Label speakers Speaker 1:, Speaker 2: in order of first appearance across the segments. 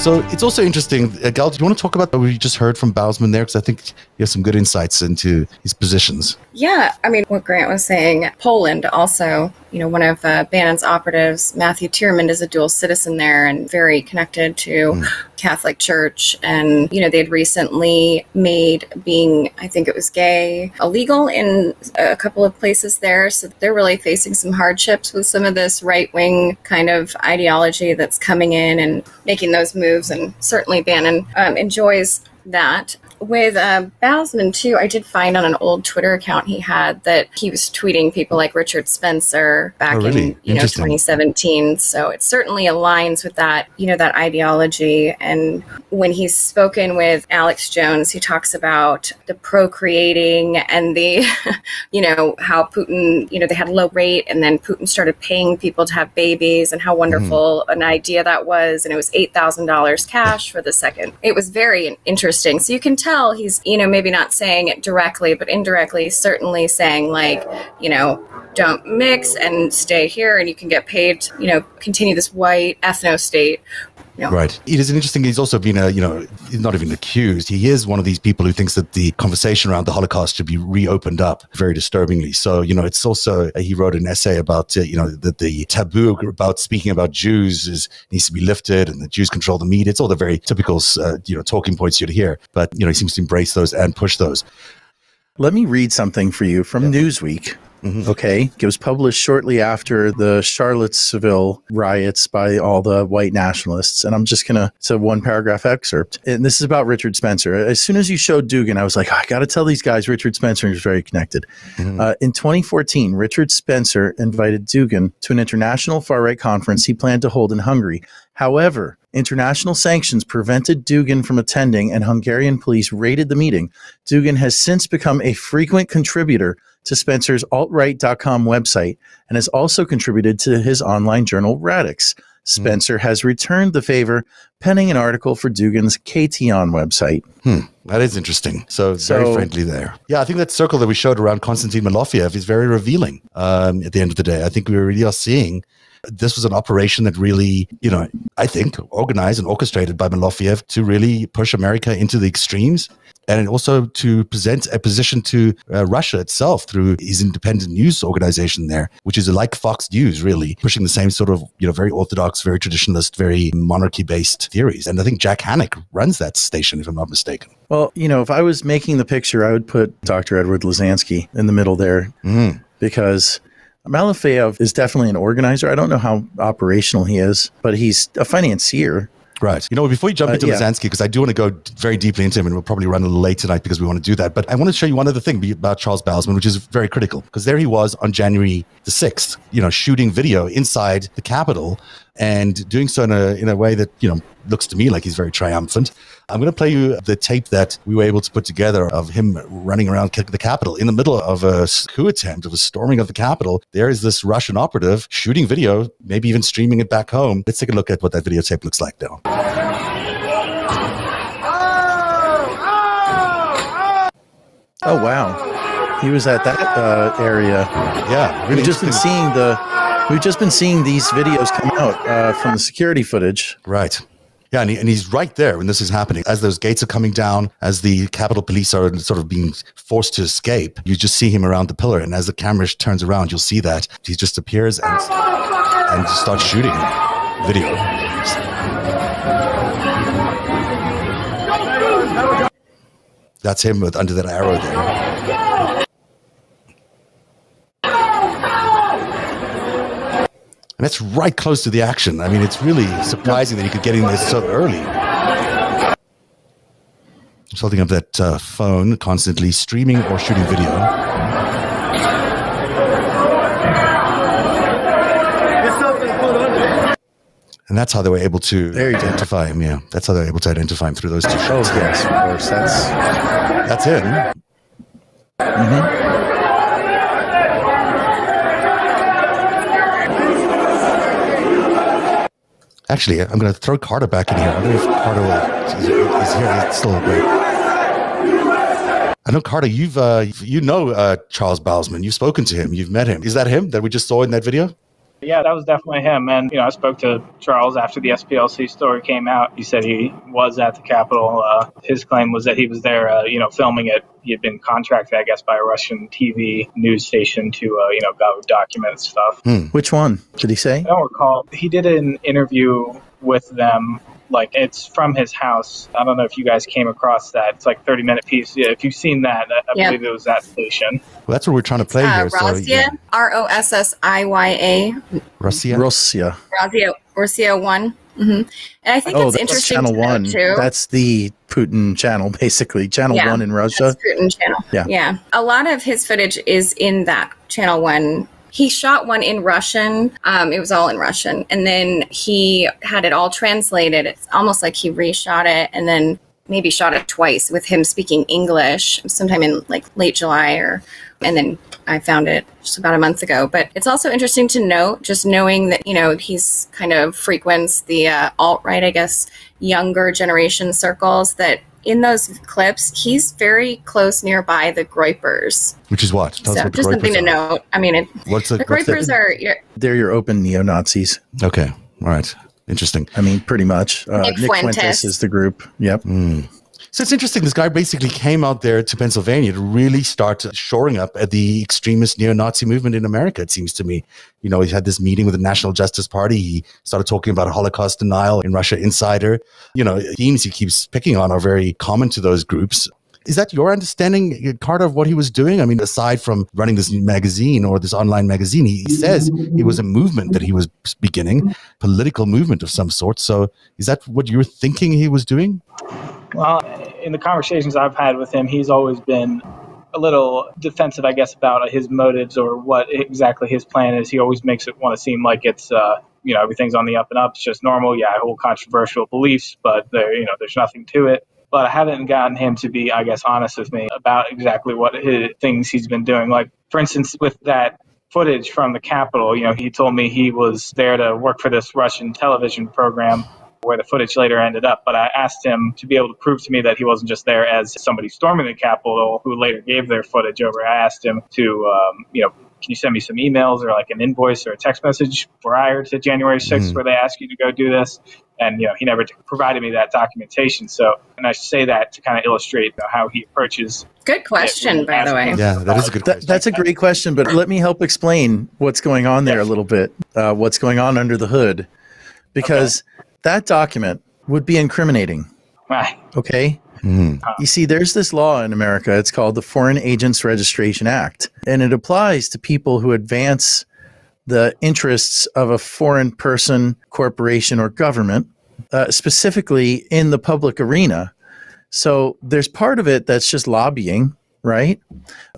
Speaker 1: So it's also interesting. Uh, Gal, do you want to talk about what we just heard from Bausman there? Because I think you have some good insights into his positions.
Speaker 2: Yeah, I mean, what Grant was saying, Poland also, you know, one of uh, Bannon's operatives, Matthew Tyrmand, is a dual citizen there and very connected to mm. Catholic Church. And, you know, they had recently made being, I think it was gay, illegal in a couple of places there. So they're really facing some hardships with some of this right wing kind of ideology that's coming in and making those moves. And certainly Bannon um, enjoys that with uh, Bausman too, I did find on an old Twitter account he had that he was tweeting people like Richard Spencer back oh, really? in you know 2017. So it certainly aligns with that you know that ideology. And when he's spoken with Alex Jones, he talks about the procreating and the you know how Putin you know they had a low rate and then Putin started paying people to have babies and how wonderful mm. an idea that was. And it was eight thousand dollars cash for the second. It was very interesting. So you can tell tell he's, you know, maybe not saying it directly, but indirectly, certainly saying, like, you know, don't mix and stay here and you can get paid, you know, continue this white ethno state
Speaker 1: Right. It is interesting. He's also been a, you know, not even accused. He is one of these people who thinks that the conversation around the Holocaust should be reopened up very disturbingly. So, you know, it's also, he wrote an essay about, uh, you know, that the taboo about speaking about Jews is needs to be lifted and the Jews control the media. It's all the very typical, uh, you know, talking points you'd hear. But, you know, he seems to embrace those and push those.
Speaker 3: Let me read something for you from yeah. Newsweek. Mm-hmm. Okay. It was published shortly after the Charlottesville riots by all the white nationalists. And I'm just going to, it's a one paragraph excerpt. And this is about Richard Spencer. As soon as you showed Dugin, I was like, oh, I got to tell these guys Richard Spencer is very connected. Mm-hmm. Uh, in 2014, Richard Spencer invited Dugin to an international far right conference he planned to hold in Hungary. However, international sanctions prevented Dugin from attending and Hungarian police raided the meeting. Dugin has since become a frequent contributor to Spencer's altright.com website and has also contributed to his online journal Radix. Hmm. Spencer mm. has returned the favor, penning an article for Dugin's Katehon website.
Speaker 1: Hmm, that is interesting. So, so, very friendly there. Yeah, I think that circle that we showed around Konstantin Malofeev is very revealing um, at the end of the day. I think we really are seeing this was an operation that really, you know, I think organized and orchestrated by Malofeev to really push America into the extremes and also to present a position to uh, Russia itself through his independent news organization there, which is like Fox News, really pushing the same sort of, you know, very orthodox, very traditionalist, very monarchy based theories. And I think Jack Hanick runs that station, if I'm not mistaken.
Speaker 3: Well, you know, if I was making the picture, I would put Dr. Edward Lozansky in the middle there mm. because Malofeev is definitely an organizer. I don't know how operational he is, but he's a financier.
Speaker 1: Right. You know, before you jump uh, into yeah. Lozansky, because I do want to go very deeply into him, and we'll probably run a little late tonight because we want to do that. But I want to show you one other thing about Charles Bausman, which is very critical, because there he was on January the 6th, you know, shooting video inside the Capitol and doing so in a, in a way that, you know, looks to me like he's very triumphant. I'm going to play you the tape that we were able to put together of him running around the Capitol in the middle of a coup attempt, of a storming of the Capitol. There is this Russian operative shooting video, maybe even streaming it back home. Let's take a look at what that videotape looks like now.
Speaker 3: Oh wow, he was at that uh, area.
Speaker 1: Yeah,
Speaker 3: really we've just been seeing the we've just been seeing these videos come out uh, from the security footage.
Speaker 1: Right. Yeah, and, he, and, he's right there when this is happening. As those gates are coming down, as the Capitol Police are sort of being forced to escape, you just see him around the pillar. And as the camera turns around, you'll see that he just appears and, and starts shooting video. That's him with under that arrow there. And that's right close to the action. I mean, it's really surprising that he could get in there so early. Just holding up that uh, phone, constantly streaming or shooting video. And that's how they were able to identify him. Yeah, that's how they were able to identify him through those two shots.
Speaker 3: Oh yes, of course. That's
Speaker 1: that's it. Mm-hmm. Actually, I'm going to throw Carter back in here. I don't know if Carter here. It's still. I know Carter. You've uh, you know uh, Charles Bausman. You've spoken to him. You've met him. Is that him that we just saw in that video?
Speaker 4: Yeah, that was definitely him. And, you know, I spoke to Charles after the SPLC story came out. He said he was at the Capitol. Uh, his claim was that he was there, uh, you know, filming it. He had been contracted, I guess, by a Russian TV news station to, uh, you know, go document stuff.
Speaker 3: Hmm. Which one did he say?
Speaker 4: I don't recall. He did an interview with them like it's from his house. I don't know if you guys came across that. It's like 30 minute piece. Yeah, if you've seen that, I yep. believe it was that station.
Speaker 1: Well, that's what we're trying to play uh, here.
Speaker 2: Rossiya, so, yeah. R O S S I Y A.
Speaker 1: Rossiya.
Speaker 3: Rossiya.
Speaker 2: Rossiya. Rossiya one. Mm-hmm. And I think oh, it's that's interesting.
Speaker 3: Channel one. Too. That's the Putin channel, basically. Channel yeah, one in Russia.
Speaker 2: Putin channel. Yeah. Yeah. A lot of his footage is in that channel one he shot one in Russian. Um, it was all in Russian. And then he had it all translated. It's almost like he reshot it and then maybe shot it twice with him speaking English sometime in like late July or, and then I found it just about a month ago. But it's also interesting to note, just knowing that, you know, he's kind of frequents the uh, alt right, I guess, younger generation circles that in those clips, he's very close nearby the Groypers.
Speaker 1: Which is what?
Speaker 2: Tell so what just something to note. I mean, it, what's the, the Groypers the, are? Your,
Speaker 3: they're your open neo Nazis.
Speaker 1: Okay, all right, interesting.
Speaker 3: I mean, pretty much. Uh, Nick, Nick Fuentes. Fuentes. is the group. Yep.
Speaker 1: Mm. So it's interesting. This guy basically came out there to Pennsylvania to really start shoring up at the extremist neo-Nazi movement in America. It seems to me. You know, he had this meeting with the National Justice Party. He started talking about Holocaust denial in Russia Insider. You know, themes he keeps picking on are very common to those groups. Is that your understanding, uh, Carter, of what he was doing? I mean, aside from running this magazine or this online magazine, he says it was a movement that he was beginning, political movement of some sort. So is that what you're thinking he was doing?
Speaker 4: Well, in the conversations I've had with him, he's always been a little defensive, I guess, about his motives or what exactly his plan is. He always makes it want to seem like it's, uh, you know, everything's on the up and up. It's just normal. Yeah, I hold controversial beliefs, but there, you know, there's nothing to it. But I haven't gotten him to be, I guess, honest with me about exactly what his things he's been doing. Like, for instance, with that footage from the Capitol, you know, he told me he was there to work for this Russian television program where the footage later ended up. But I asked him to be able to prove to me that he wasn't just there as somebody storming the Capitol who later gave their footage over. I asked him to, um, you know, can you send me some emails or like an invoice or a text message prior to January 6th mm. where they ask you to go do this? And, you know, he never provided me that documentation. So, and I say that to kind of illustrate you know, how he approaches.
Speaker 2: Good question, by the way.
Speaker 1: Yeah, that is a good question.
Speaker 3: That, that's a great question, but let me help explain what's going on there a little bit, uh, what's going on under the hood. Because okay that document would be incriminating.
Speaker 4: Right.
Speaker 3: Okay. Mm. You see, there's this law in America. It's called the Foreign Agents Registration Act, and it applies to people who advance the interests of a foreign person, corporation, or government, uh, specifically in the public arena. So there's part of it that's just lobbying, right?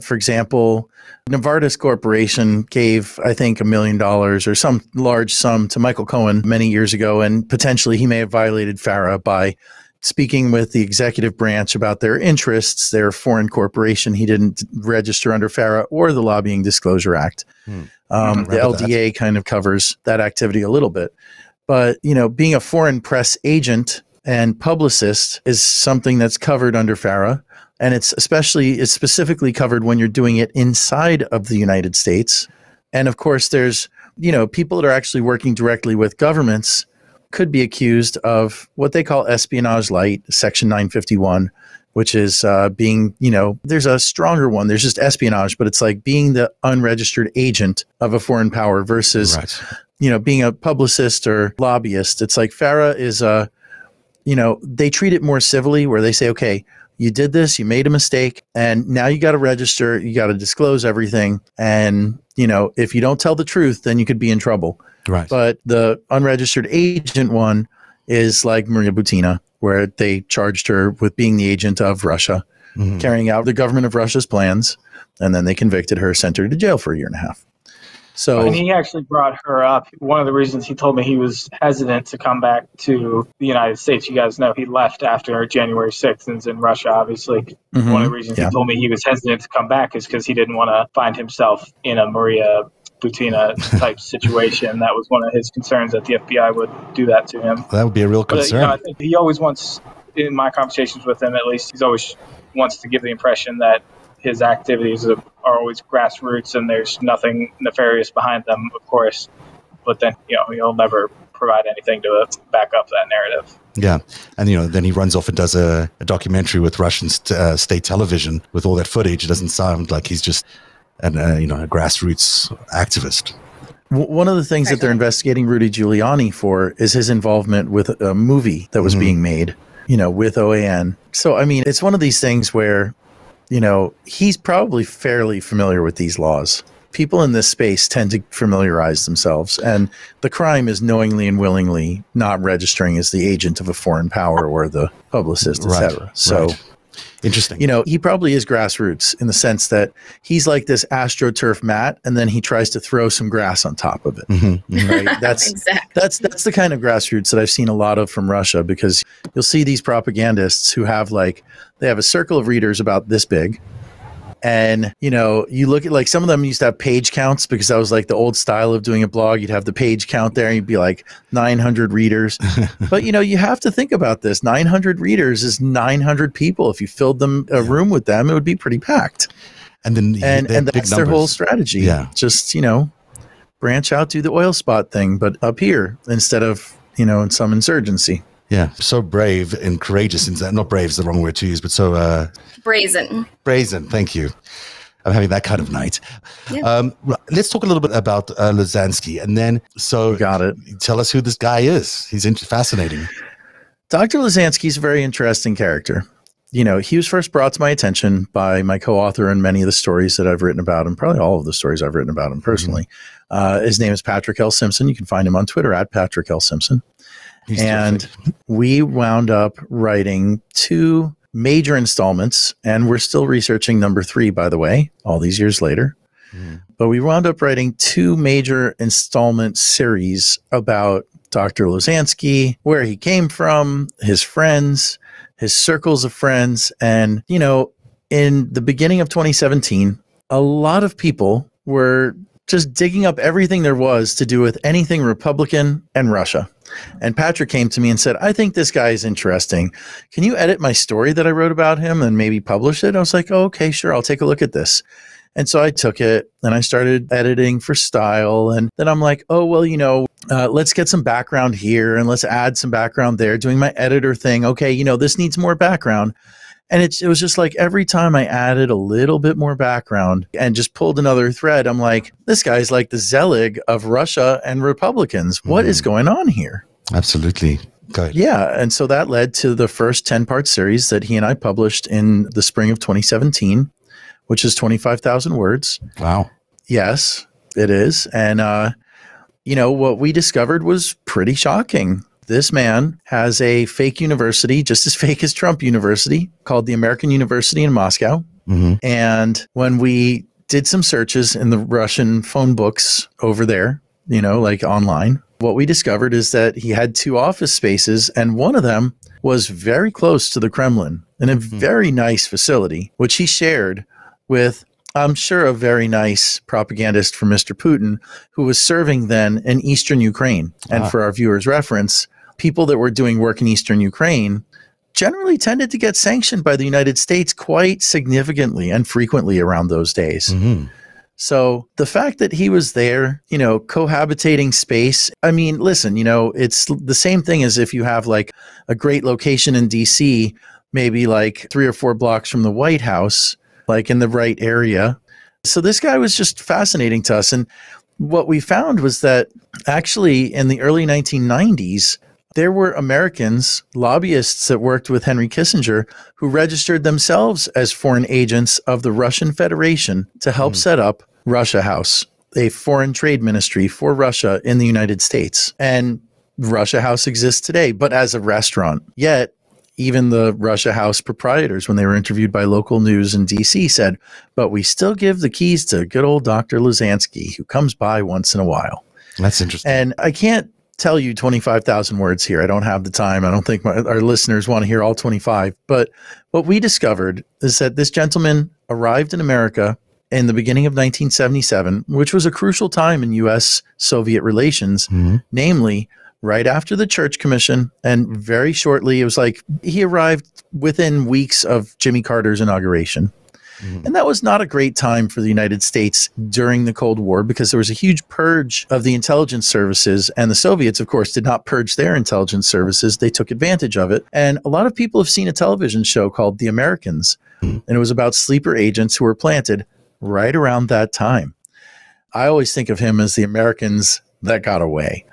Speaker 3: For example, Novartis Corporation gave, I think, a million dollars or some large sum to Michael Cohen many years ago, and potentially he may have violated FARA by speaking with the executive branch about their interests. They're a foreign corporation. He didn't register under FARA or the Lobbying Disclosure Act. Hmm. Um, the LDA that. kind of covers that activity a little bit. But, you know, being a foreign press agent and publicist is something that's covered under FARA and it's especially it's specifically covered when you're doing it inside of the United States. And of course, there's you know people that are actually working directly with governments could be accused of what they call espionage light, Section 951, which is uh, being you know there's a stronger one. There's just espionage, but it's like being the unregistered agent of a foreign power versus right. you know being a publicist or lobbyist. It's like FARA is a you know they treat it more civilly, where they say okay you did this, you made a mistake, and now you got to register, you got to disclose everything. And, you know, if you don't tell the truth, then you could be in trouble.
Speaker 1: Right.
Speaker 3: But the unregistered agent one is like Maria Butina, where they charged her with being the agent of Russia, mm-hmm. carrying out the government of Russia's plans. And then they convicted her, sent her to jail for a year and a half. So
Speaker 4: and he actually brought her up. One of the reasons he told me he was hesitant to come back to the United States. You guys know he left after January 6th and in Russia, obviously. Mm-hmm. One of the reasons yeah. he told me he was hesitant to come back is because he didn't want to find himself in a Maria Butina type situation. That was one of his concerns that the FBI would do that to him.
Speaker 1: That would be a real concern. But, you know,
Speaker 4: he always wants, in my conversations with him at least, he's always wants to give the impression that his activities are always grassroots and there's nothing nefarious behind them, of course. but then you know he'll never provide anything to back up that narrative.
Speaker 1: Yeah, and you know, then he runs off and does a, a documentary with Russian st- uh, state television with all that footage. It doesn't sound like he's just an uh, you know a grassroots activist.
Speaker 3: One of the things that they're investigating Rudy Giuliani for is his involvement with a movie that was mm-hmm. being made, you know, with OAN. So, I mean, it's one of these things where, you know, he's probably fairly familiar with these laws people in this space tend to familiarize themselves and the crime is knowingly and willingly not registering as the agent of a foreign power or the publicist etc right, so right.
Speaker 1: Interesting.
Speaker 3: You know, he probably is grassroots in the sense that he's like this astroturf mat, and then he tries to throw some grass on top of it. Mm-hmm. mm-hmm. Right? That's exactly. that's that's the kind of grassroots that I've seen a lot of from Russia because you'll see these propagandists who have like they have a circle of readers about this big, and, you know, you look at like some of them used to have page counts because that was like the old style of doing a blog. You'd have the page count there and you'd be like 900 readers. but, you know, you have to think about this 900 readers is 900 people. If you filled them a room with them, it would be pretty packed.
Speaker 1: And then,
Speaker 3: and, and that's their whole strategy. Yeah. Just, you know, branch out, do the oil spot thing, but up here instead of, you know, in some insurgency.
Speaker 1: Yeah, so brave and courageous. Not brave is the wrong word to use, but so uh,
Speaker 2: brazen.
Speaker 1: Brazen. Thank you. I'm having that kind of night. Yeah. Um, let's talk a little bit about uh, Lozansky, and then so
Speaker 3: you got it.
Speaker 1: Tell us who this guy is. He's fascinating.
Speaker 3: Dr. Lozansky is a very interesting character. You know, he was first brought to my attention by my co-author in many of the stories that I've written about him, probably all of the stories I've written about him personally. Mm-hmm. Uh, his name is Patrick L. Simpson. You can find him on Twitter at Patrick L. Simpson. He's and terrific. we wound up writing two major installments, and we're still researching number three, by the way, all these years later. Mm. But we wound up writing two major installment series about Dr. Lozansky, where he came from, his friends, his circles of friends. And, you know, in the beginning of 2017, a lot of people were just digging up everything there was to do with anything Republican and Russia. And Patrick came to me and said, I think this guy is interesting. Can you edit my story that I wrote about him and maybe publish it? I was like, oh, okay, sure. I'll take a look at this. And so I took it and I started editing for style. And then I'm like, oh, well, you know, uh, let's get some background here and let's add some background there, doing my editor thing. Okay, you know, this needs more background. And it, it was just like every time I added a little bit more background and just pulled another thread, I'm like, this guy's like the Zelig of Russia and Republicans. What mm. is going on here?
Speaker 1: Absolutely. Good.
Speaker 3: Yeah. And so that led to the first 10 part series that he and I published in the spring of 2017, which is 25,000 words.
Speaker 1: Wow.
Speaker 3: Yes, it is. And, uh, you know, what we discovered was pretty shocking this man has a fake university, just as fake as Trump University, called the American University in Moscow. Mm-hmm. And when we did some searches in the Russian phone books over there, you know, like online, what we discovered is that he had two office spaces, and one of them was very close to the Kremlin in a mm-hmm. very nice facility, which he shared with I'm sure a very nice propagandist for Mr. Putin who was serving then in eastern Ukraine. And ah. for our viewers' reference, people that were doing work in eastern Ukraine generally tended to get sanctioned by the United States quite significantly and frequently around those days. Mm-hmm. So the fact that he was there, you know, cohabitating space, I mean, listen, you know, it's the same thing as if you have like a great location in DC, maybe like three or four blocks from the White House, like in the right area. So this guy was just fascinating to us. And what we found was that actually in the early 1990s, there were Americans, lobbyists that worked with Henry Kissinger, who registered themselves as foreign agents of the Russian Federation to help mm. set up Russia House, a foreign trade ministry for Russia in the United States. And Russia House exists today, but as a restaurant. Yet, even the Russia House proprietors, when they were interviewed by local news in DC, said, But we still give the keys to good old Dr. Lozansky, who comes by once in a while.
Speaker 1: That's interesting.
Speaker 3: And I can't tell you 25,000 words here. I don't have the time. I don't think my, our listeners want to hear all 25. But what we discovered is that this gentleman arrived in America in the beginning of 1977, which was a crucial time in US Soviet relations, mm-hmm. namely right after the Church Commission. And very shortly, it was like he arrived within weeks of Jimmy Carter's inauguration. Mm-hmm. And that was not a great time for the United States during the Cold War because there was a huge purge of the intelligence services. And the Soviets, of course, did not purge their intelligence services. They took advantage of it. And a lot of people have seen a television show called The Americans. Mm-hmm. And it was about sleeper agents who were planted right around that time. I always think of him as the Americans that got away.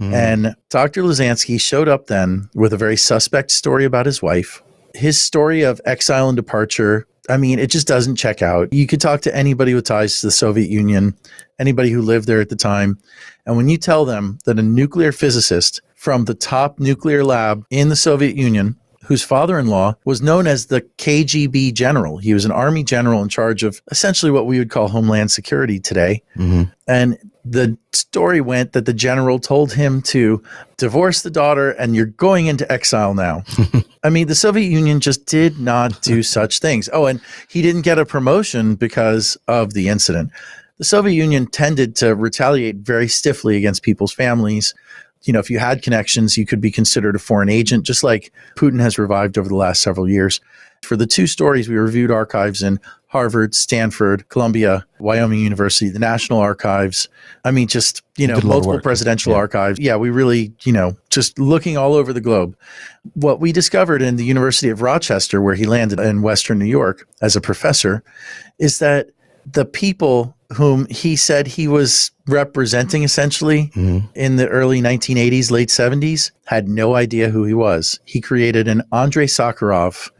Speaker 3: Mm. And Dr. Lozansky showed up then with a very suspect story about his wife. His story of exile and departure, I mean, it just doesn't check out. You could talk to anybody with ties to the Soviet Union, anybody who lived there at the time. And when you tell them that a nuclear physicist from the top nuclear lab in the Soviet Union whose father in law was known as the KGB general. He was an army general in charge of essentially what we would call Homeland Security today. Mm-hmm. And the story went that the general told him to divorce the daughter and you're going into exile now. I mean, the Soviet Union just did not do such things. Oh, and he didn't get a promotion because of the incident. The Soviet Union tended to retaliate very stiffly against people's families you know, if you had connections, you could be considered a foreign agent, just like Putin has revived over the last several years. For the two stories, we reviewed archives in Harvard, Stanford, Columbia, Wyoming University, the National Archives. I mean, just, you know, multiple presidential yeah. archives. Yeah, we really, you know, just looking all over the globe. What we discovered in the University of Rochester, where he landed in Western New York as a professor, is that the people whom he said he was representing essentially mm-hmm. in the early 1980s, late 70s, had no idea who he was. He created an Andrei Sakharov.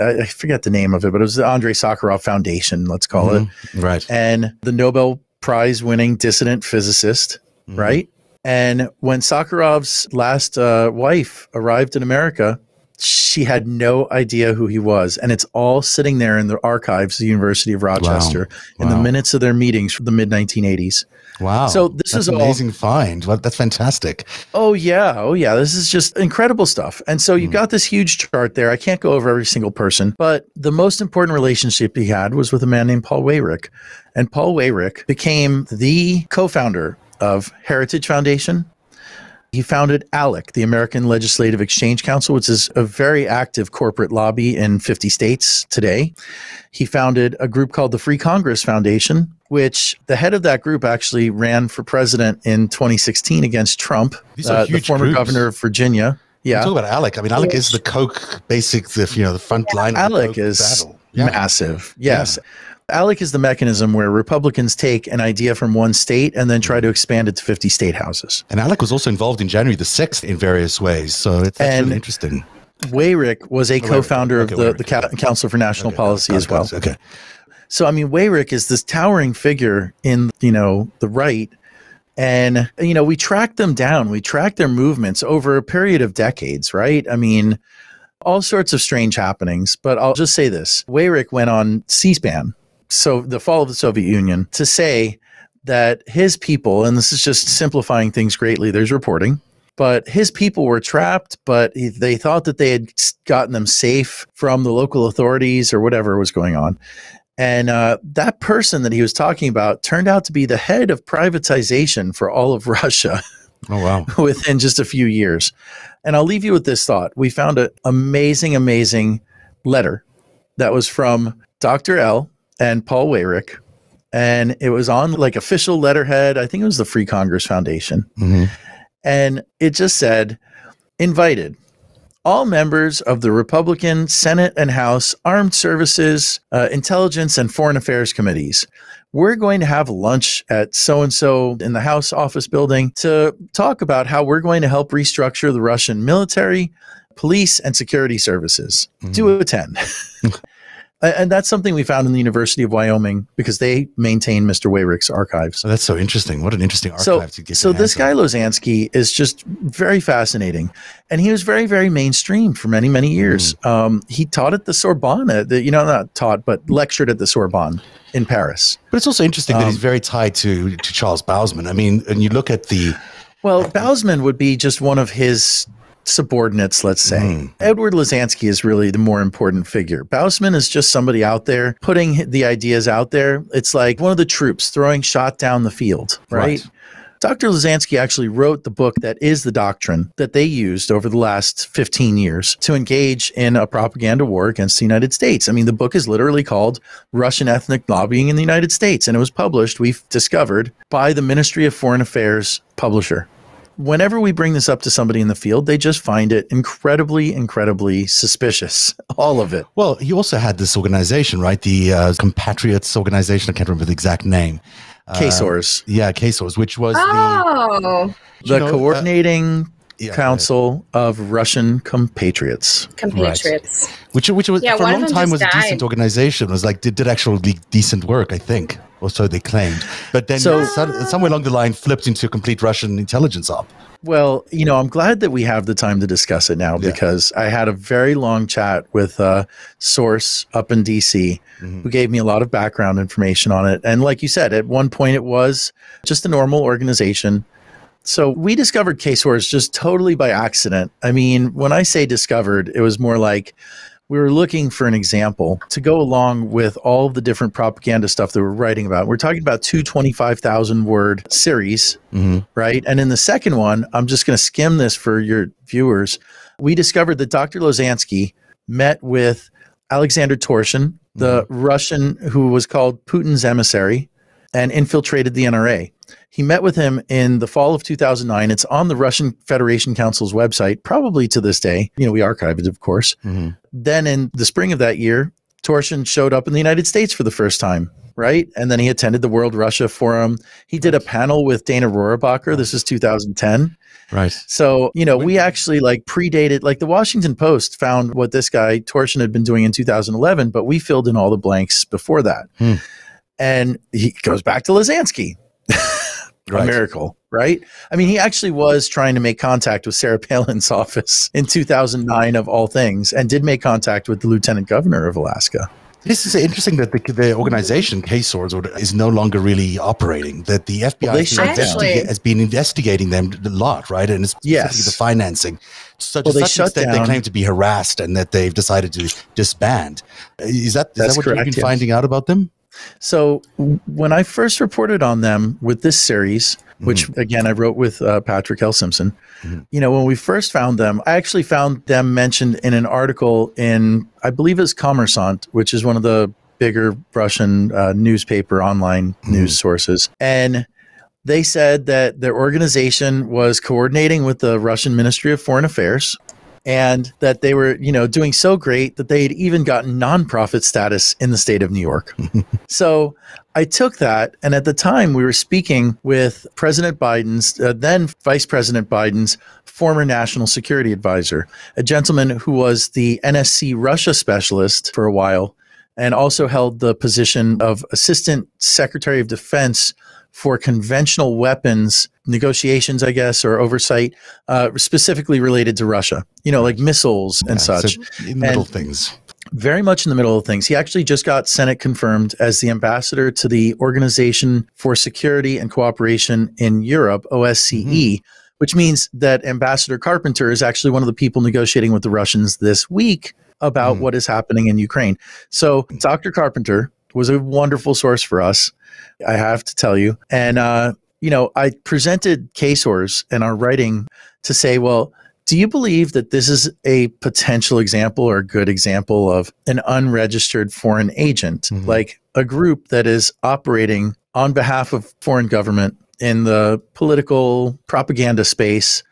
Speaker 3: I forget the name of it, but it was the Andrei Sakharov Foundation, let's call
Speaker 1: mm-hmm. it. Right.
Speaker 3: And the Nobel Prize winning dissident physicist, mm-hmm. right? And when Sakharov's last uh, wife arrived in America, she had no idea who he was. And it's all sitting there in the archives of the University of Rochester wow. in wow. the minutes of their meetings from the mid 1980s.
Speaker 1: Wow. So this that's is an amazing all, find. Well, that's fantastic.
Speaker 3: Oh yeah. Oh yeah. This is just incredible stuff. And so you've mm. got this huge chart there. I can't go over every single person, but the most important relationship he had was with a man named Paul Weyrich. And Paul Weyrich became the co-founder of Heritage Foundation he founded ALEC, the American Legislative Exchange Council, which is a very active corporate lobby in 50 states today. He founded a group called the Free Congress Foundation, which the head of that group actually ran for president in 2016 against Trump, uh, the former groups. governor of Virginia. Yeah.
Speaker 1: Talk about ALEC. I mean, ALEC is the Koch basic, the, you know, the front line.
Speaker 3: ALEC is battle. massive. Yes. Yeah. ALEC is the mechanism where Republicans take an idea from one state and then try to expand it to 50 state houses.
Speaker 1: And ALEC was also involved in January the 6th in various ways. So it's really interesting.
Speaker 3: Weyrich was a oh, co-founder okay, of the, the Council for National okay, Policy as well.
Speaker 1: Okay.
Speaker 3: So I mean, Weyrich is this towering figure in you know the right, and you know we track them down. We track their movements over a period of decades, right? I mean, all sorts of strange happenings. But I'll just say this: Weyrich went on C-SPAN so the fall of the Soviet Union to say that his people, and this is just simplifying things greatly, there's reporting, but his people were trapped, but they thought that they had gotten them safe from the local authorities or whatever was going on. And uh, that person that he was talking about turned out to be the head of privatization for all of Russia.
Speaker 1: Oh, wow.
Speaker 3: within just a few years. And I'll leave you with this thought. We found an amazing, amazing letter that was from Dr. L, and Paul Weyrich. And it was on like official letterhead. I think it was the Free Congress Foundation. Mm-hmm. And it just said, invited all members of the Republican Senate and House Armed Services, uh, Intelligence, and Foreign Affairs Committees. We're going to have lunch at so and so in the House office building to talk about how we're going to help restructure the Russian military, police, and security services. Mm-hmm. Do attend. and that's something we found in the University of Wyoming because they maintain Mr. Weyrich's archives.
Speaker 1: Oh, that's so interesting. What an interesting archive
Speaker 3: so,
Speaker 1: to get.
Speaker 3: So this guy Lozansky is just very fascinating, and he was very, very mainstream for many, many years. Mm. Um, he taught at the Sorbonne, the, you know, not taught, but lectured at the Sorbonne in Paris.
Speaker 1: But it's also interesting um, that he's um, very tied to to Charles Bausman. I mean, and you look at the.
Speaker 3: Well, Bausman would be just one of his subordinates, let's say. Mm. Edward Lozansky is really the more important figure. Bausman is just somebody out there putting the ideas out there. It's like one of the troops throwing shot down the field, right? right. Dr. Lozansky actually wrote the book that is the doctrine that they used over the last 15 years to engage in a propaganda war against the United States. I mean, the book is literally called Russian Ethnic Lobbying in the United States, and it was published, we've discovered, by the Ministry of Foreign Affairs publisher whenever we bring this up to somebody in the field, they just find it incredibly, incredibly suspicious. All of it.
Speaker 1: Well, you also had this organization, right? The uh, Compatriots organization. I can't remember the exact name.
Speaker 3: KSORS.
Speaker 1: Uh, yeah, KSORS, which was
Speaker 2: oh.
Speaker 3: the, the know, uh, coordinating uh, yeah, Council right. of Russian Compatriots.
Speaker 2: Compatriots.
Speaker 1: Right. Which, which was yeah, for a long time was died. a decent organization. It was like did, did actually decent work, I think, or so they claimed. But then so, somewhere along the line, flipped into a complete Russian intelligence op.
Speaker 3: Well, you know, I'm glad that we have the time to discuss it now yeah. because I had a very long chat with a source up in DC mm-hmm. who gave me a lot of background information on it. And like you said, at one point it was just a normal organization so we discovered KSORS just totally by accident. I mean, when I say discovered, it was more like we were looking for an example to go along with all the different propaganda stuff that we're writing about. We're talking about two 25,000 word series, mm-hmm. right? And in the second one, I'm just going to skim this for your viewers. We discovered that Dr. Lozansky met with Alexander Torshin, the mm-hmm. Russian who was called Putin's emissary, and infiltrated the NRA. He met with him in the fall of 2009. It's on the Russian Federation Council's website, probably to this day. You know, we archive it, of course. Mm-hmm. Then in the spring of that year, Torshin showed up in the United States for the first time, right? And then he attended the World Russia Forum. He did a panel with Dana Rohrabacher. This is 2010.
Speaker 1: Right.
Speaker 3: So, you know, we actually like predated, like the Washington Post found what this guy, Torshin, had been doing in 2011, but we filled in all the blanks before that. Hmm. And he goes back to Lozansky right. a miracle, right? I mean, he actually was trying to make contact with Sarah Palin's office in 2009, of all things, and did make contact with the lieutenant governor of Alaska.
Speaker 1: This is interesting that the, the organization KSORS is no longer really operating. That the FBI well, actually, has been investigating them a lot, right? And specifically yes. the financing. So to well, such extent, down. they claim to be harassed and that they've decided to disband. Is that is that what correct, you've been yes. finding out about them?
Speaker 3: So when I first reported on them with this series, which mm-hmm. again I wrote with uh, Patrick L. Simpson, mm-hmm. you know, when we first found them, I actually found them mentioned in an article in I believe it's Kommersant, which is one of the bigger Russian uh, newspaper online mm-hmm. news sources, and they said that their organization was coordinating with the Russian Ministry of Foreign Affairs and that they were, you know, doing so great that they had even gotten nonprofit status in the state of New York. so I took that, and at the time we were speaking with President Biden's, uh, then Vice President Biden's former national security advisor, a gentleman who was the NSC Russia specialist for a while and also held the position of Assistant Secretary of Defense for conventional weapons negotiations, I guess, or oversight, uh, specifically related to Russia. You know, like missiles and yeah, such.
Speaker 1: So in the middle and things.
Speaker 3: Very much in the middle of things. He actually just got Senate confirmed as the ambassador to the Organization for Security and Cooperation in Europe, OSCE. Mm-hmm. Which means that Ambassador Carpenter is actually one of the people negotiating with the Russians this week about mm. what is happening in Ukraine. So, Dr. Carpenter was a wonderful source for us. I have to tell you. And, uh, you know, I presented KSORS and our writing to say, well, do you believe that this is a potential example or a good example of an unregistered foreign agent, mm-hmm. like a group that is operating on behalf of foreign government in the political propaganda space?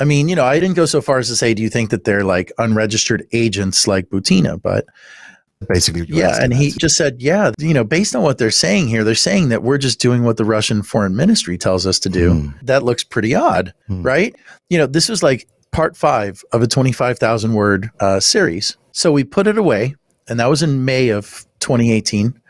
Speaker 3: I mean, you know, I didn't go so far as to say, do you think that they're like unregistered agents like Butina? But
Speaker 1: basically.
Speaker 3: Yeah, and he just said, yeah, you know, based on what they're saying here, they're saying that we're just doing what the Russian foreign ministry tells us to do. Mm. That looks pretty odd, mm. right? You know, this was like part five of a 25,000 word uh, series. So we put it away, and that was in May of 2018.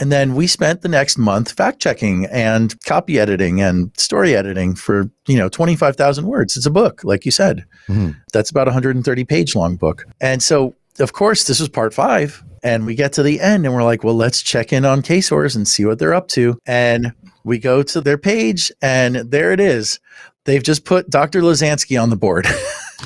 Speaker 3: And then we spent the next month fact checking and copy editing and story editing for, you know, 25,000 words. It's a book, like you said. Mm-hmm. That's about a 130 page long book. And so, of course, this was part five. And we get to the end and we're like, well, let's check in on KSORS and see what they're up to. And we go to their page and there it is. They've just put Dr. Lozansky on the board.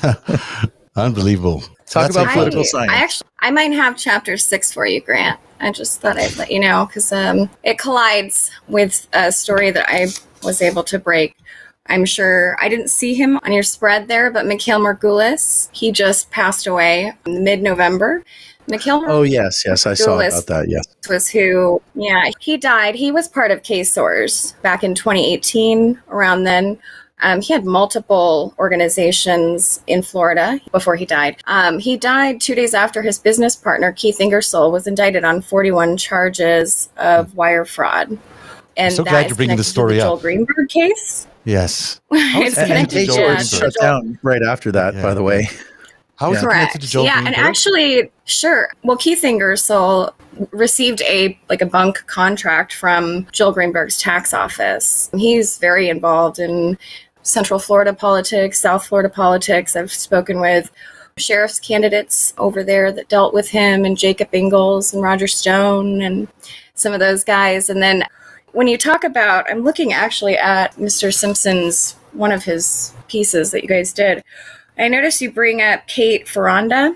Speaker 1: Unbelievable.
Speaker 3: Talk about political I, science.
Speaker 2: I actually, I might have chapter six for you, Grant. I just thought I'd let you know because um, it collides with a story that I was able to break. I'm sure I didn't see him on your spread there, but Mikhail Margulis, he just passed away in mid November. Mikhail
Speaker 3: Oh, yes, yes, I saw about that. Yes.
Speaker 2: Was who, yeah, he died. He was part of KSORS back in 2018, around then. Um, he had multiple organizations in Florida before he died. Um, he died two days after his business partner, Keith Ingersoll, was indicted on 41 charges of wire fraud.
Speaker 1: And I'm so glad you're bringing the story
Speaker 2: the
Speaker 1: up.
Speaker 2: Joel Greenberg case.
Speaker 1: Yes.
Speaker 2: it's
Speaker 3: and,
Speaker 2: connected
Speaker 3: and
Speaker 2: to
Speaker 3: shut down right after that,
Speaker 1: Yeah.
Speaker 3: by the way.
Speaker 1: How is
Speaker 3: Yeah.
Speaker 1: it connected to Joel Greenberg?
Speaker 2: yeah, and actually, sure. Well, Keith Ingersoll received a like a bunk contract from Joel Greenberg's tax office. He's very involved in Central Florida politics, South Florida politics. I've spoken with sheriff's candidates over there that dealt with him, and Jacob Engels and Roger Stone, and some of those guys. And then when you talk about, I'm looking actually at Mr. Simpson's one of his pieces that you guys did. I noticed you bring up Kate Ferranda,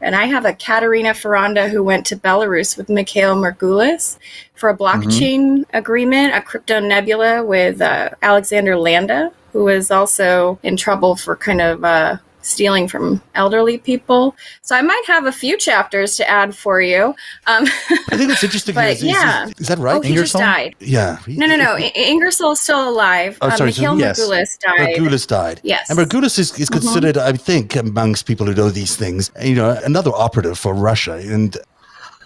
Speaker 2: and I have a Katerina Ferranda who went to Belarus with Mikhail Margulis for a blockchain agreement, a crypto nebula with uh, Alexander Landa, who was also in trouble for kind of uh, stealing from elderly people. So I might have a few chapters to add for you. Um,
Speaker 1: I think that's interesting.
Speaker 2: But,
Speaker 1: is, is-
Speaker 2: yeah.
Speaker 1: is, that right?
Speaker 2: oh, he just
Speaker 3: Ingersoll?
Speaker 2: died.
Speaker 1: yeah.
Speaker 2: No, no, no. Ingersoll is still alive.
Speaker 1: Oh,
Speaker 2: Uh,
Speaker 1: sorry, so
Speaker 2: Mikhail
Speaker 3: yes.
Speaker 2: Margulis died.
Speaker 1: Margulis died.
Speaker 2: Yes.
Speaker 1: And Margulis is, is considered, I think, amongst people who know these things, you know, another operative for Russia. And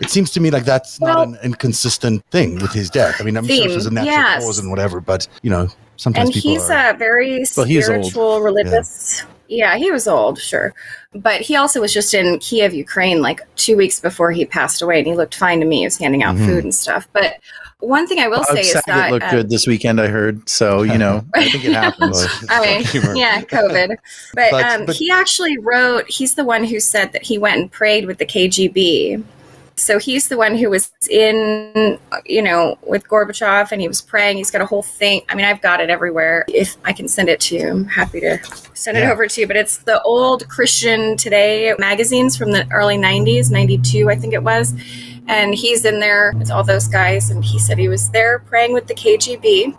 Speaker 1: it seems to me like that's
Speaker 2: Well-
Speaker 1: not an inconsistent thing with his death. I mean, I'm sure
Speaker 2: Theme,
Speaker 1: it was a natural
Speaker 2: yes.
Speaker 1: cause and whatever, but, you know, sometimes
Speaker 2: and he's
Speaker 1: are.
Speaker 2: a very
Speaker 3: Well, he was old.
Speaker 2: spiritual, religious. Yeah. he was old, sure, but he also was just in Kiev, Ukraine, like two weeks before he passed away, and he looked fine to me. He was handing out
Speaker 1: Mhm.
Speaker 2: food and stuff. But one thing I will
Speaker 3: Bob
Speaker 2: say is
Speaker 3: Saget
Speaker 2: that
Speaker 3: looked
Speaker 2: uh,
Speaker 3: good this weekend, I heard. So, you know, I think it happens.
Speaker 2: I mean, yeah, COVID. But,
Speaker 1: But-
Speaker 2: um,
Speaker 1: but-
Speaker 2: he actually wrote, he's the one who said that he went and prayed with the KGB. So he's the one who was in, you know, with Gorbachev and he was praying. He's got a whole thing. I mean, I've got it everywhere. If I can send it to you, I'm happy to send it over to you. But it's the old Christian Today magazines from the early 90s, 92, I think it was. And he's in there with all those guys. And he said he was there praying with the KGB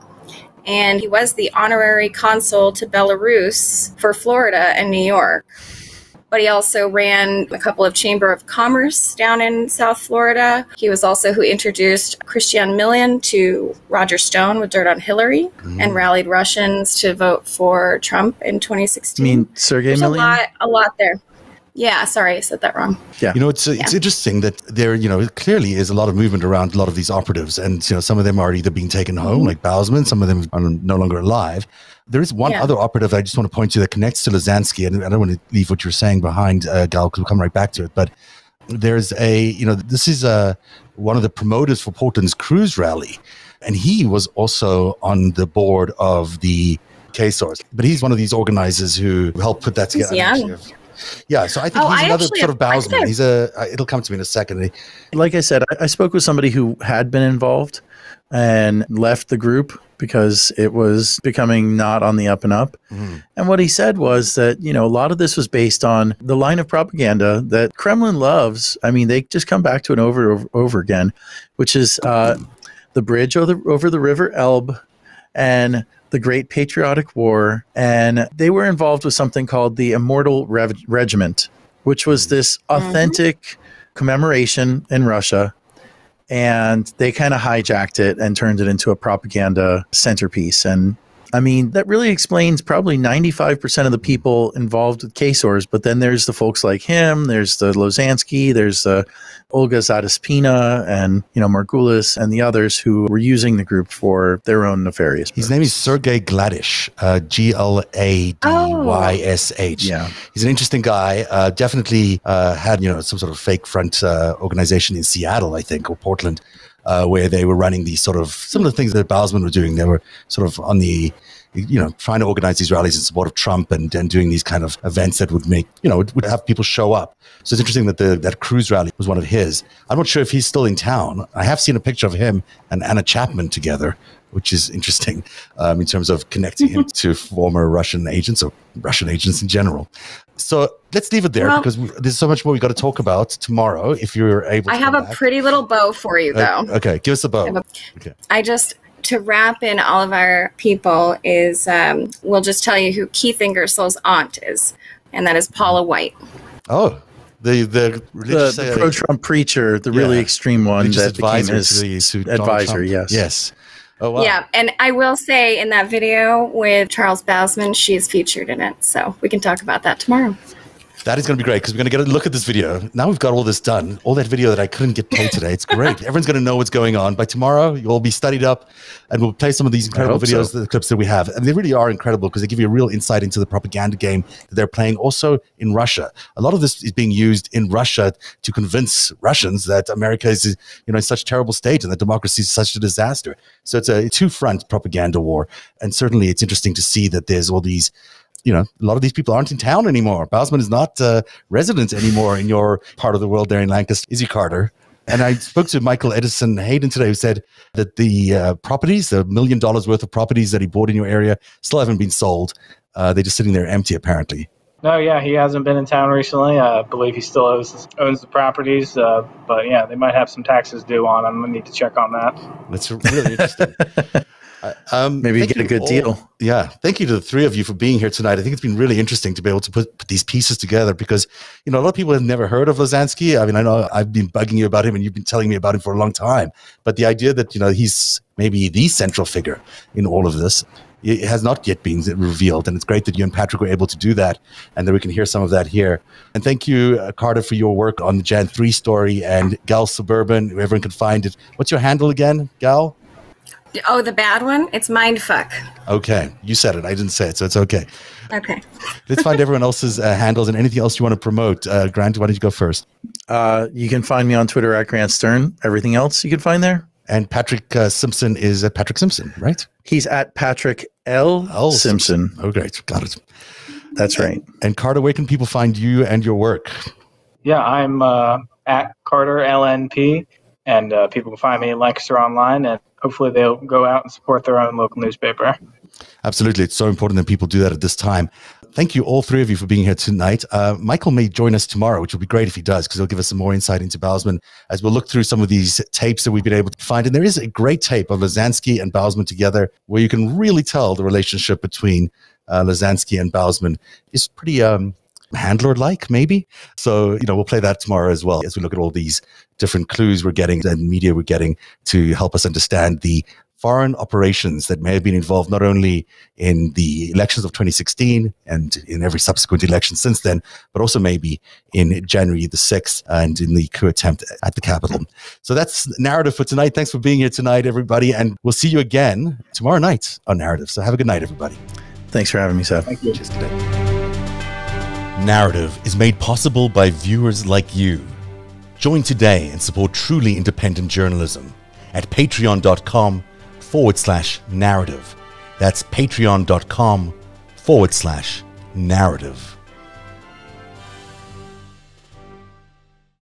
Speaker 2: and he was the honorary consul to Belarus for Florida and New York. But he also ran a couple of Chamber of Commerce down in South Florida. He was also who introduced Christian Millian to Roger Stone with Dirt on Hillary mm. and rallied Russians to vote for Trump in 2016.
Speaker 3: I mean, Sergey
Speaker 2: There's a lot, a lot there. Yeah, sorry, I said that wrong.
Speaker 3: Yeah.
Speaker 1: You know, it's it's
Speaker 2: Yeah.
Speaker 1: interesting that there, you know, clearly is a lot of movement around a lot of these operatives, and you know, some of them are either being taken home, mm-hmm. like Bausman, some of them are no longer alive. There is one
Speaker 2: Yeah.
Speaker 1: other operative I just want to point to that connects to Lozansky, and I don't want to leave what you're saying behind, uh, Gal, because we'll come right back to it. But there's a, you know, this is uh, one of the promoters for Portland's cruise rally, and he was also on the board of the KSORS, but he's one of these organizers who helped put that together.
Speaker 2: young.
Speaker 1: Yeah, so I think
Speaker 2: Oh,
Speaker 1: he's
Speaker 2: I
Speaker 1: another
Speaker 2: actually
Speaker 1: sort of
Speaker 2: have- I think
Speaker 1: Bausman.
Speaker 2: I've-
Speaker 1: He's a. uh, It'll come to me in a second.
Speaker 3: like I said, I, I spoke with somebody who had been involved and left the group because it was becoming not on the up and up.
Speaker 1: Mhm.
Speaker 3: And what he said was that, you know, a lot of this was based on the line of propaganda that Kremlin loves. I mean, they just come back to it over over, over again, which is uh, the bridge over the, over the River Elbe and the Great Patriotic War. And they were involved with something called the Immortal Rev- Regiment, which was this authentic commemoration in Russia. And they kind of hijacked it and turned it into a propaganda centerpiece. And I mean, that really explains probably 95% of the people involved with KSORs. But then there's the folks like him, there's the Lozansky, there's the Olga Zadaspina, and, you know, Margulis and the others who were using the group for their own nefarious
Speaker 1: His name is Sergei Gladysh, uh, G L A D Y S H.
Speaker 3: Yeah.
Speaker 1: He's an interesting guy. Uh, definitely uh, had you know some sort of fake front uh, organization in Seattle, I think, or Portland, uh, where they were running these sort of similar things that Bausman were doing. They were sort of on the you know trying to organize these rallies in support of Trump and, and doing these kind of events that would make you know would, would have people show up. So it's interesting that the that cruise rally was one of his. I'm not sure if he's still in town. I have seen a picture of him and Anna Chapman together. Which is interesting um, in terms of connecting him to former Russian agents or Russian agents in general. So let's leave it there
Speaker 2: Well-
Speaker 1: because we, there's so much more we got to talk about tomorrow. If you're able, to
Speaker 2: I have a
Speaker 1: back.
Speaker 2: pretty little bow for you, though.
Speaker 1: Uh, okay, give us a bow.
Speaker 2: have a-
Speaker 1: Okay.
Speaker 2: I just to wrap in all of our people is um, we'll just tell you who Keith Ingersoll's aunt is, and that is Paula White.
Speaker 1: Oh, the the,
Speaker 3: the, the pro Trump preacher, the yeah, really extreme one that became his advisor. Yes,
Speaker 1: yes.
Speaker 2: Oh, wow. Yeah, and I will say in that video with Charles Bausman, she's featured in it, so we can talk about that tomorrow.
Speaker 1: That is going to be great because we're going to get a look at this video. Now we've got all this done. All that video that I couldn't get paid today. It's great. Everyone's going to know what's going on. By tomorrow, you'll all be studied up and we'll play some of these incredible videos, so. the clips that we have. And they really are incredible because they give you a real insight into the propaganda game that they're playing also in Russia. A lot of this is being used in Russia to convince Russians that America is, you know, in such a terrible state and that democracy is such a disaster. So it's a two front propaganda war. And certainly it's interesting to see that there's all these you know, a lot of these people aren't in town anymore. Bausman is not uh, resident anymore in your part of the world there in Lancaster. Is he, Carter? And I spoke to Michael Edison Hayden today, who said that the uh, properties, the million dollars worth of properties that he bought in your area, still haven't been sold. Uh, they're just sitting there empty, apparently.
Speaker 4: No, yeah, he hasn't been in town recently. I believe he still owns, owns the properties, uh, but yeah, they might have some taxes due on them. I need to check on that.
Speaker 1: That's really interesting.
Speaker 3: Um, Maybe you get a good all, deal.
Speaker 1: Yeah. Thank you to the three of you for being here tonight. I think it's been really interesting to be able to put, put these pieces together because, you know, a lot of people have never heard of Lozansky. I mean, I know I've been bugging you about him and you've been telling me about him for a long time. But the idea that, you know, he's maybe the central figure in all of this it has not yet been revealed. And it's great that you and Patrick were able to do that and that we can hear some of that here. And thank you, uh, Carter, for your work on the Jan 3 story and Gal Suburban, everyone can find it. What's your handle again, Gal?
Speaker 2: Oh, the bad one? It's mindfuck.
Speaker 1: Okay. You said it. I didn't say it, so it's okay.
Speaker 2: Okay.
Speaker 1: Let's find everyone else's uh, handles and anything else you want to promote. Uh, Grant, why don't you go first?
Speaker 3: Uh, you can find me on Twitter at Grant Stern. Everything else you can find there.
Speaker 1: And Patrick uh, Simpson is at Patrick Simpson, right?
Speaker 3: He's at Patrick L. L. Simpson.
Speaker 1: Oh, great. Got it.
Speaker 3: That's right.
Speaker 1: And, and Carter, where can people find you and your work?
Speaker 4: Yeah, I'm uh, at Carter LNP, and uh, people can find me at Lancaster Online and hopefully they'll go out and support their own local newspaper.
Speaker 1: Absolutely. It's so important that people do that at this time. Thank you, all three of you, for being here tonight. Uh, Michael may join us tomorrow, which will be great if he does, because he'll give us some more insight into Bausman as we'll look through some of these tapes that we've been able to find. And there is a great tape of Lozansky and Bausman together where you can really tell the relationship between uh, Lozansky and Bausman is pretty um, handler like, maybe. So, you know, we'll play that tomorrow as well as we look at all these different clues we're getting and media we're getting to help us understand the foreign operations that may have been involved not only in the elections of 2016 and in every subsequent election since then, but also maybe in January the 6th and in the coup attempt at the Capitol. So that's Narativ for tonight. Thanks for being here tonight, everybody. And we'll see you again tomorrow night on Narativ. So have a good night, everybody.
Speaker 3: Thanks for having me, Seth.
Speaker 4: Thank you.
Speaker 1: Cheers today. Narativ is made possible by viewers like you. Join today and support truly independent journalism at patreon.com forward slash narativ. That's patreon.com forward slash narativ.